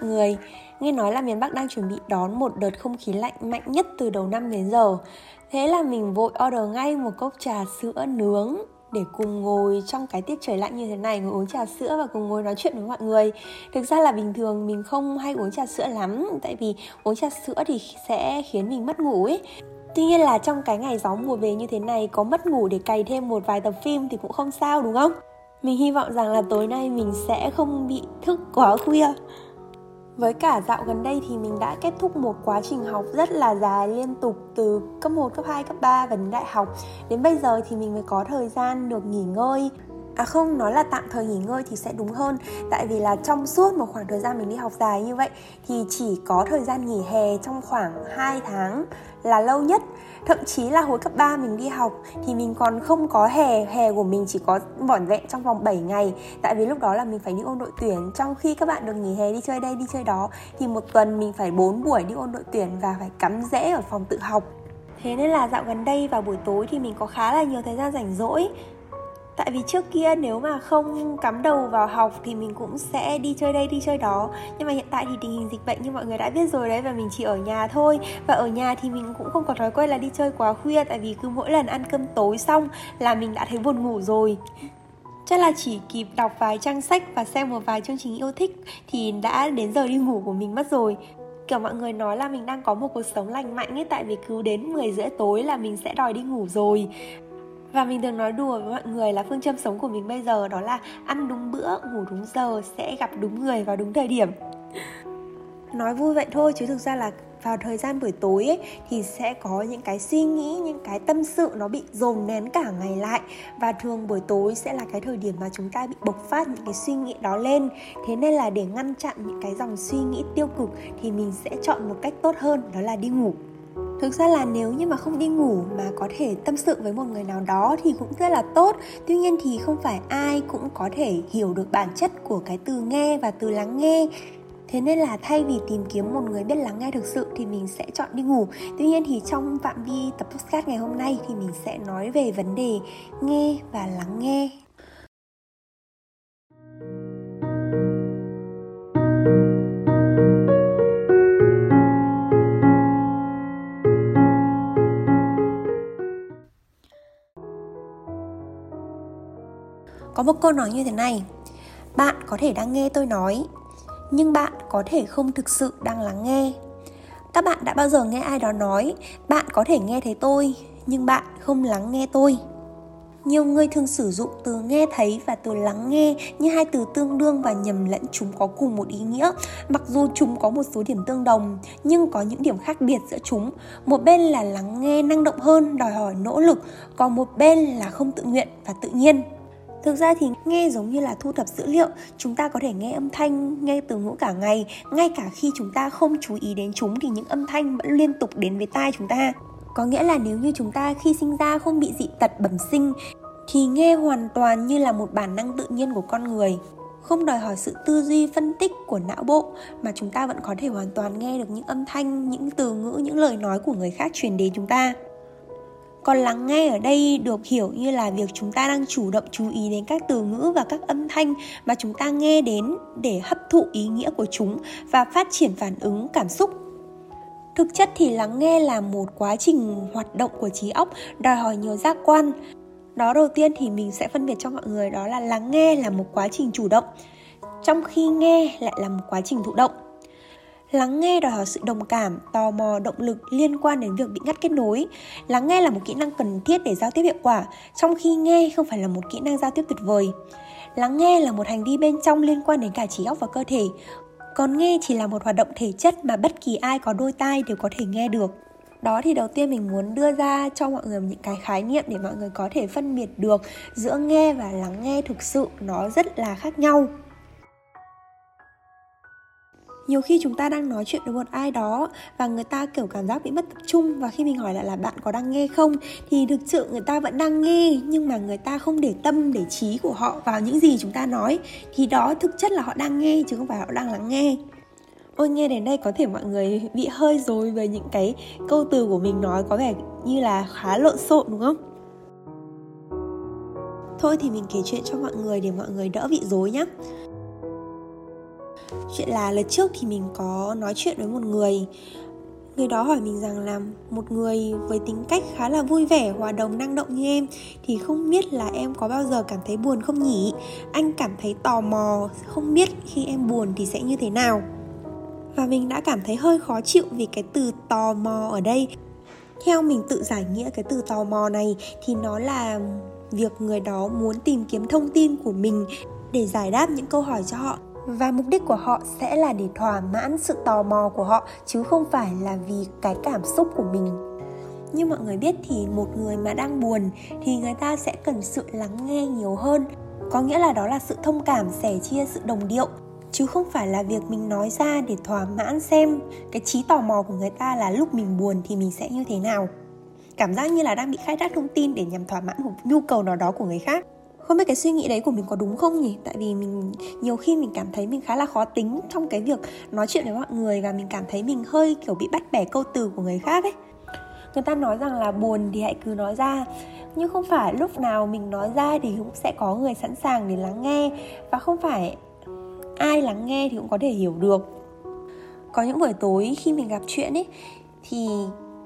Mọi người, nghe nói là miền Bắc đang chuẩn bị đón một đợt không khí lạnh mạnh nhất từ đầu năm đến giờ. Thế là mình vội order ngay một cốc trà sữa nướng để cùng ngồi trong cái tiết trời lạnh như thế này ngồi uống trà sữa và cùng ngồi nói chuyện với mọi người. Thực ra là bình thường mình không hay uống trà sữa lắm tại vì uống trà sữa thì sẽ khiến mình mất ngủ ấy. Tuy nhiên là trong cái ngày gió mùa về như thế này có mất ngủ để cày thêm một vài tập phim thì cũng không sao đúng không? Mình hy vọng rằng là tối nay mình sẽ không bị thức quá khuya với cả dạo gần đây thì mình đã kết thúc một quá trình học rất là dài liên tục từ cấp 1, cấp 2, cấp 3 và đến đại học. Đến bây giờ thì mình mới có thời gian được nghỉ ngơi. À không, nói là tạm thời nghỉ ngơi thì sẽ đúng hơn. Tại vì là trong suốt một khoảng thời gian mình đi học dài như vậy Thì chỉ có thời gian nghỉ hè trong khoảng 2 tháng là lâu nhất. Thậm chí là hồi cấp 3 mình đi học thì mình còn không có hè hè của mình chỉ có vỏn vẹn trong vòng 7 ngày. Tại vì lúc đó là mình phải đi ôn đội tuyển. Trong khi các bạn được nghỉ hè đi chơi đây đi chơi đó thì một tuần mình phải 4 buổi đi ôn đội tuyển và phải cắm rễ ở phòng tự học. Thế nên là dạo gần đây vào buổi tối thì mình có khá là nhiều thời gian rảnh rỗi tại vì trước kia nếu mà không cắm đầu vào học thì mình cũng sẽ đi chơi đây, đi chơi đó. Nhưng mà hiện tại thì tình hình dịch bệnh như mọi người đã biết rồi đấy, và mình chỉ ở nhà thôi. Và ở nhà thì mình cũng không có thói quen là đi chơi quá khuya, tại vì cứ mỗi lần ăn cơm tối xong là mình đã thấy buồn ngủ rồi. Chắc là chỉ kịp đọc vài trang sách và xem một vài chương trình yêu thích thì đã đến giờ đi ngủ của mình mất rồi. Kiểu mọi người nói là mình đang có một cuộc sống lành mạnh ấy, tại vì cứ đến 10 rưỡi tối là mình sẽ đòi đi ngủ rồi và mình thường nói đùa với mọi người là phương châm sống của mình bây giờ đó là ăn đúng bữa ngủ đúng giờ sẽ gặp đúng người vào đúng thời điểm. Nói vui vậy thôi chứ thực ra là vào thời gian buổi tối ấy, thì sẽ có những cái suy nghĩ những cái tâm sự nó bị dồn nén cả ngày lại. Và thường buổi tối sẽ là cái thời điểm mà chúng ta bị bộc phát những cái suy nghĩ đó lên. Thế nên là để ngăn chặn những cái dòng suy nghĩ tiêu cực thì mình sẽ chọn một cách tốt hơn đó là đi ngủ thực ra là nếu như mà không đi ngủ mà có thể tâm sự với một người nào đó thì cũng rất là tốt. Tuy nhiên thì không phải ai cũng có thể hiểu được bản chất của cái từ nghe và từ lắng nghe. Thế nên là thay vì tìm kiếm một người biết lắng nghe thực sự thì mình sẽ chọn đi ngủ. Tuy nhiên thì trong phạm vi tập podcast ngày hôm nay thì mình sẽ nói về vấn đề nghe và lắng nghe. Có một câu nói như thế này. Bạn có thể đang nghe tôi nói, nhưng bạn có thể không thực sự đang lắng nghe. Các bạn đã bao giờ nghe ai đó nói, bạn có thể nghe thấy tôi, nhưng bạn không lắng nghe tôi? Nhiều người thường sử dụng từ nghe thấy và từ lắng nghe như hai từ tương đương và nhầm lẫn chúng có cùng một ý nghĩa. Mặc dù chúng có một số điểm tương đồng, nhưng có những điểm khác biệt giữa chúng. Một bên là lắng nghe năng động hơn, đòi hỏi nỗ lực. Còn một bên là không tự nguyện và tự nhiên. Thực ra thì nghe giống như là thu thập dữ liệu, chúng ta có thể nghe âm thanh, nghe từ ngữ cả ngày, ngay cả khi chúng ta không chú ý đến chúng thì những âm thanh vẫn liên tục đến với tai chúng ta. Có nghĩa là nếu như chúng ta khi sinh ra không bị dị tật bẩm sinh thì nghe hoàn toàn như là một bản năng tự nhiên của con người. Không đòi hỏi sự tư duy phân tích của não bộ mà chúng ta vẫn có thể hoàn toàn nghe được những âm thanh những từ ngữ những lời nói của người khác truyền đến chúng ta còn lắng nghe ở đây được hiểu như là việc chúng ta đang chủ động chú ý đến các từ ngữ và các âm thanh mà chúng ta nghe đến để hấp thụ ý nghĩa của chúng và phát triển phản ứng, cảm xúc. Thực chất thì lắng nghe là một quá trình hoạt động của trí óc, đòi hỏi nhiều giác quan. Đó đầu tiên thì mình sẽ phân biệt cho mọi người, đó là lắng nghe là một quá trình chủ động, trong khi nghe lại là một quá trình thụ động. Lắng nghe đòi hỏi sự đồng cảm, tò mò, động lực liên quan đến việc bị ngắt kết nối. Lắng nghe là một kỹ năng cần thiết để giao tiếp hiệu quả, trong khi nghe không phải là một kỹ năng giao tiếp tuyệt vời. Lắng nghe là một hành vi bên trong liên quan đến cả trí óc và cơ thể, còn nghe chỉ là một hoạt động thể chất mà bất kỳ ai có đôi tai đều có thể nghe được. Đó thì đầu tiên mình muốn đưa ra cho mọi người những cái khái niệm để mọi người có thể phân biệt được giữa nghe và lắng nghe thực sự nó rất là khác nhau nhiều khi chúng ta đang nói chuyện với một ai đó và người ta, kiểu, cảm giác bị mất tập trung và khi mình hỏi lại là bạn có đang nghe không? thì thực sự người ta vẫn đang nghe, nhưng mà người ta không để tâm, để trí của họ vào những gì chúng ta nói. Thì đó thực chất là họ đang nghe, chứ không phải họ đang lắng nghe. Ôi, nghe đến đây có thể mọi người bị hơi dối với những cái câu từ của mình nói có vẻ như là khá lộn xộn, đúng không? Thôi thì mình kể chuyện cho mọi người để mọi người đỡ bị dối nhé Chuyện là lần trước thì mình có nói chuyện với một người. Người đó hỏi mình rằng là một người với tính cách khá là vui vẻ, hòa đồng, năng động như em Thì không biết là em có bao giờ cảm thấy buồn không nhỉ? Anh cảm thấy tò mò, không biết khi em buồn thì sẽ như thế nào. Và mình đã cảm thấy hơi khó chịu vì cái từ tò mò ở đây. Theo mình tự giải nghĩa cái từ tò mò này thì nó là việc người đó muốn tìm kiếm thông tin của mình để giải đáp những câu hỏi cho họ và mục đích của họ sẽ là để thỏa mãn sự tò mò của họ, chứ không phải là vì cái cảm xúc của mình. Như mọi người biết thì một người mà đang buồn thì người ta sẽ cần sự lắng nghe nhiều hơn. Có nghĩa là đó là sự thông cảm, sẻ chia, sự đồng điệu, chứ không phải là việc mình nói ra để thỏa mãn xem cái trí tò mò của người ta là lúc mình buồn thì mình sẽ như thế nào. Cảm giác như là đang bị khai thác thông tin để nhằm thỏa mãn một nhu cầu nào đó của người khác không biết cái suy nghĩ đấy của mình có đúng không nhỉ? Tại vì mình, nhiều khi mình cảm thấy mình khá là khó tính trong cái việc nói chuyện với mọi người và mình cảm thấy mình hơi kiểu bị bắt bẻ câu từ của người khác ấy. Người ta nói rằng là buồn thì hãy cứ nói ra. Nhưng không phải lúc nào mình nói ra thì cũng sẽ có người sẵn sàng để lắng nghe và không phải ai lắng nghe thì cũng có thể hiểu được. Có những buổi tối khi mình gặp chuyện ấy, thì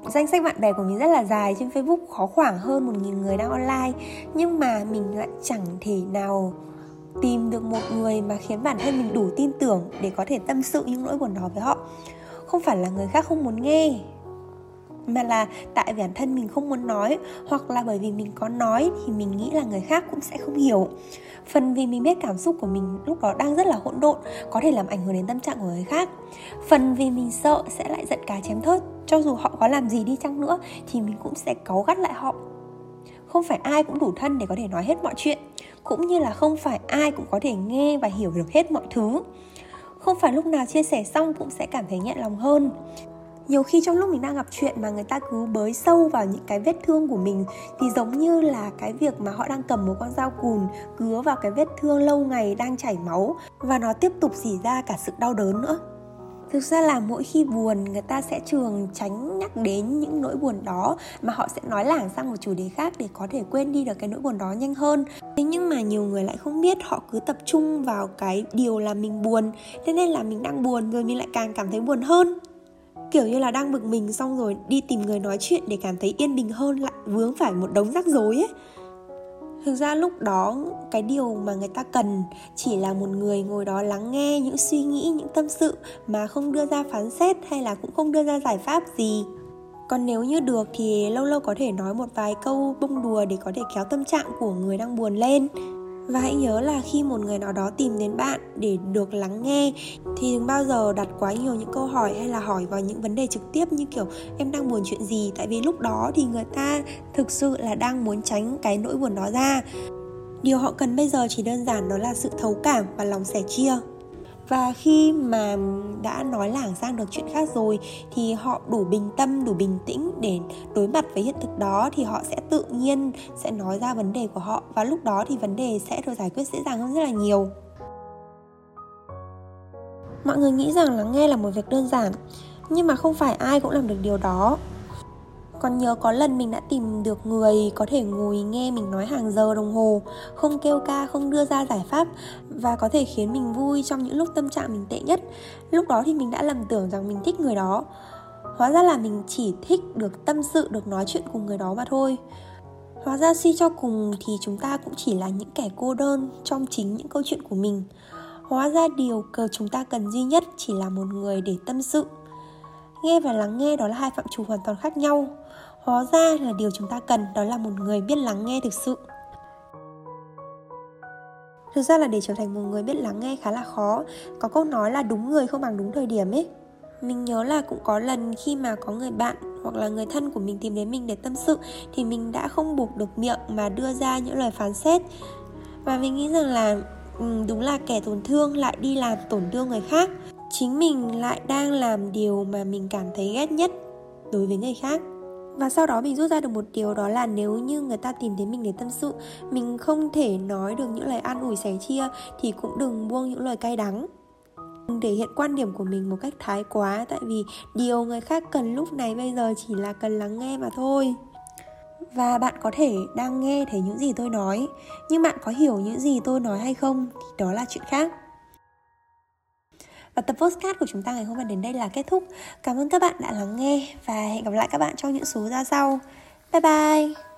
danh sách bạn bè của mình rất là dài, trên Facebook có khoảng hơn một nghìn người đang online. Nhưng mà mình lại chẳng thể nào tìm được một người mà khiến bản thân mình đủ tin tưởng để có thể tâm sự những nỗi buồn đó với họ. Không phải là người khác không muốn nghe mà là tại bản thân mình không muốn nói, hoặc là bởi vì mình có nói thì mình nghĩ là người khác cũng sẽ không hiểu. Phần vì mình biết cảm xúc của mình lúc đó đang rất là hỗn độn, có thể làm ảnh hưởng đến tâm trạng của người khác. Phần vì mình sợ sẽ lại giận cá chém thớt, cho dù họ có làm gì đi chăng nữa thì mình cũng sẽ cáu gắt lại họ. Không phải ai cũng đủ thân để có thể nói hết mọi chuyện, cũng như là không phải ai cũng có thể nghe và hiểu được hết mọi thứ. Không phải lúc nào chia sẻ xong cũng sẽ cảm thấy nhẹ lòng hơn nhiều khi trong lúc mình đang gặp chuyện mà người ta cứ bới sâu vào những cái vết thương của mình, thì giống như là cái việc mà họ đang cầm một con dao cùn cứa vào cái vết thương lâu ngày đang chảy máu, và nó tiếp tục dỉ ra cả sự đau đớn nữa. Thực ra là mỗi khi buồn, người ta sẽ thường tránh nhắc đến những nỗi buồn đó, mà họ sẽ nói lảng sang một chủ đề khác để có thể quên đi được cái nỗi buồn đó nhanh hơn. Thế nhưng mà nhiều người lại không biết họ cứ tập trung vào cái điều là mình buồn, thế nên là mình đang buồn rồi mình lại càng cảm thấy buồn hơn kiểu như là đang bực mình xong rồi đi tìm người nói chuyện để cảm thấy yên bình hơn, lại vướng phải một đống rắc rối ấy. Thực ra lúc đó, cái điều mà người ta cần chỉ là một người ngồi đó lắng nghe những suy nghĩ, những tâm sự mà không đưa ra phán xét hay là cũng không đưa ra giải pháp gì. Còn nếu như được thì lâu lâu có thể nói một vài câu bông đùa để có thể kéo tâm trạng của người đang buồn lên và hãy nhớ là khi một người nào đó tìm đến bạn để được lắng nghe, thì đừng bao giờ đặt quá nhiều những câu hỏi hay là hỏi vào những vấn đề trực tiếp như kiểu em đang buồn chuyện gì? Tại vì lúc đó thì người ta thực sự là đang muốn tránh cái nỗi buồn đó ra. Điều họ cần bây giờ chỉ đơn giản đó là sự thấu cảm và lòng sẻ chia và khi mà đã nói lảng sang được chuyện khác rồi, thì họ đủ bình tâm, đủ bình tĩnh để đối mặt với hiện thực đó, thì họ sẽ tự nhiên sẽ nói ra vấn đề của họ. Và lúc đó thì vấn đề sẽ được giải quyết dễ dàng hơn rất là nhiều. Mọi người nghĩ rằng lắng nghe là một việc đơn giản, nhưng mà không phải ai cũng làm được điều đó còn nhớ có lần mình đã tìm được người có thể ngồi nghe mình nói hàng giờ đồng hồ Không kêu ca, không đưa ra giải pháp Và có thể khiến mình vui trong những lúc tâm trạng mình tệ nhất. Lúc đó thì mình đã lầm tưởng rằng mình thích người đó. Hóa ra là mình chỉ thích được tâm sự, được nói chuyện cùng người đó mà thôi. Hóa ra suy cho cùng thì chúng ta cũng chỉ là những kẻ cô đơn trong chính những câu chuyện của mình. Hóa ra điều cờ chúng ta cần duy nhất chỉ là một người để tâm sự. Nghe và lắng nghe đó là hai phạm trù hoàn toàn khác nhau. Hóa ra là điều chúng ta cần đó là một người biết lắng nghe thực sự. Thực ra là để trở thành một người biết lắng nghe khá là khó. Có câu nói là đúng người không bằng đúng thời điểm ấy. Mình nhớ là cũng có lần khi mà có người bạn hoặc là người thân của mình tìm đến mình để tâm sự Thì mình đã không buộc được miệng mà đưa ra những lời phán xét. Và mình nghĩ rằng là ừ, đúng là kẻ tổn thương lại đi làm tổn thương người khác chính mình lại đang làm điều mà mình cảm thấy ghét nhất đối với người khác. Và sau đó mình rút ra được một điều đó là nếu như người ta tìm đến mình để tâm sự, mình không thể nói được những lời an ủi, sẻ chia thì cũng đừng buông những lời cay đắng. Đừng thể hiện quan điểm của mình một cách thái quá, tại vì điều người khác cần lúc này bây giờ chỉ là cần lắng nghe mà thôi. Và bạn có thể đang nghe thấy những gì tôi nói, nhưng bạn có hiểu những gì tôi nói hay không thì đó là chuyện khác và tập postcard của chúng ta ngày hôm nay đến đây là kết thúc. Cảm ơn các bạn đã lắng nghe và hẹn gặp lại các bạn trong những số ra sau. Bye bye!